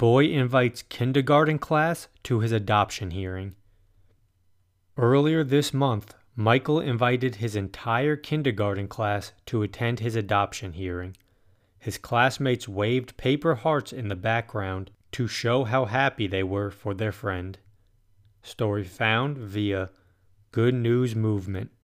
Boy invites kindergarten class to his adoption hearing. Earlier this month, Michael invited his entire kindergarten class to attend his adoption hearing. His classmates waved paper hearts in the background to show how happy they were for their friend. Story found via Good News Movement.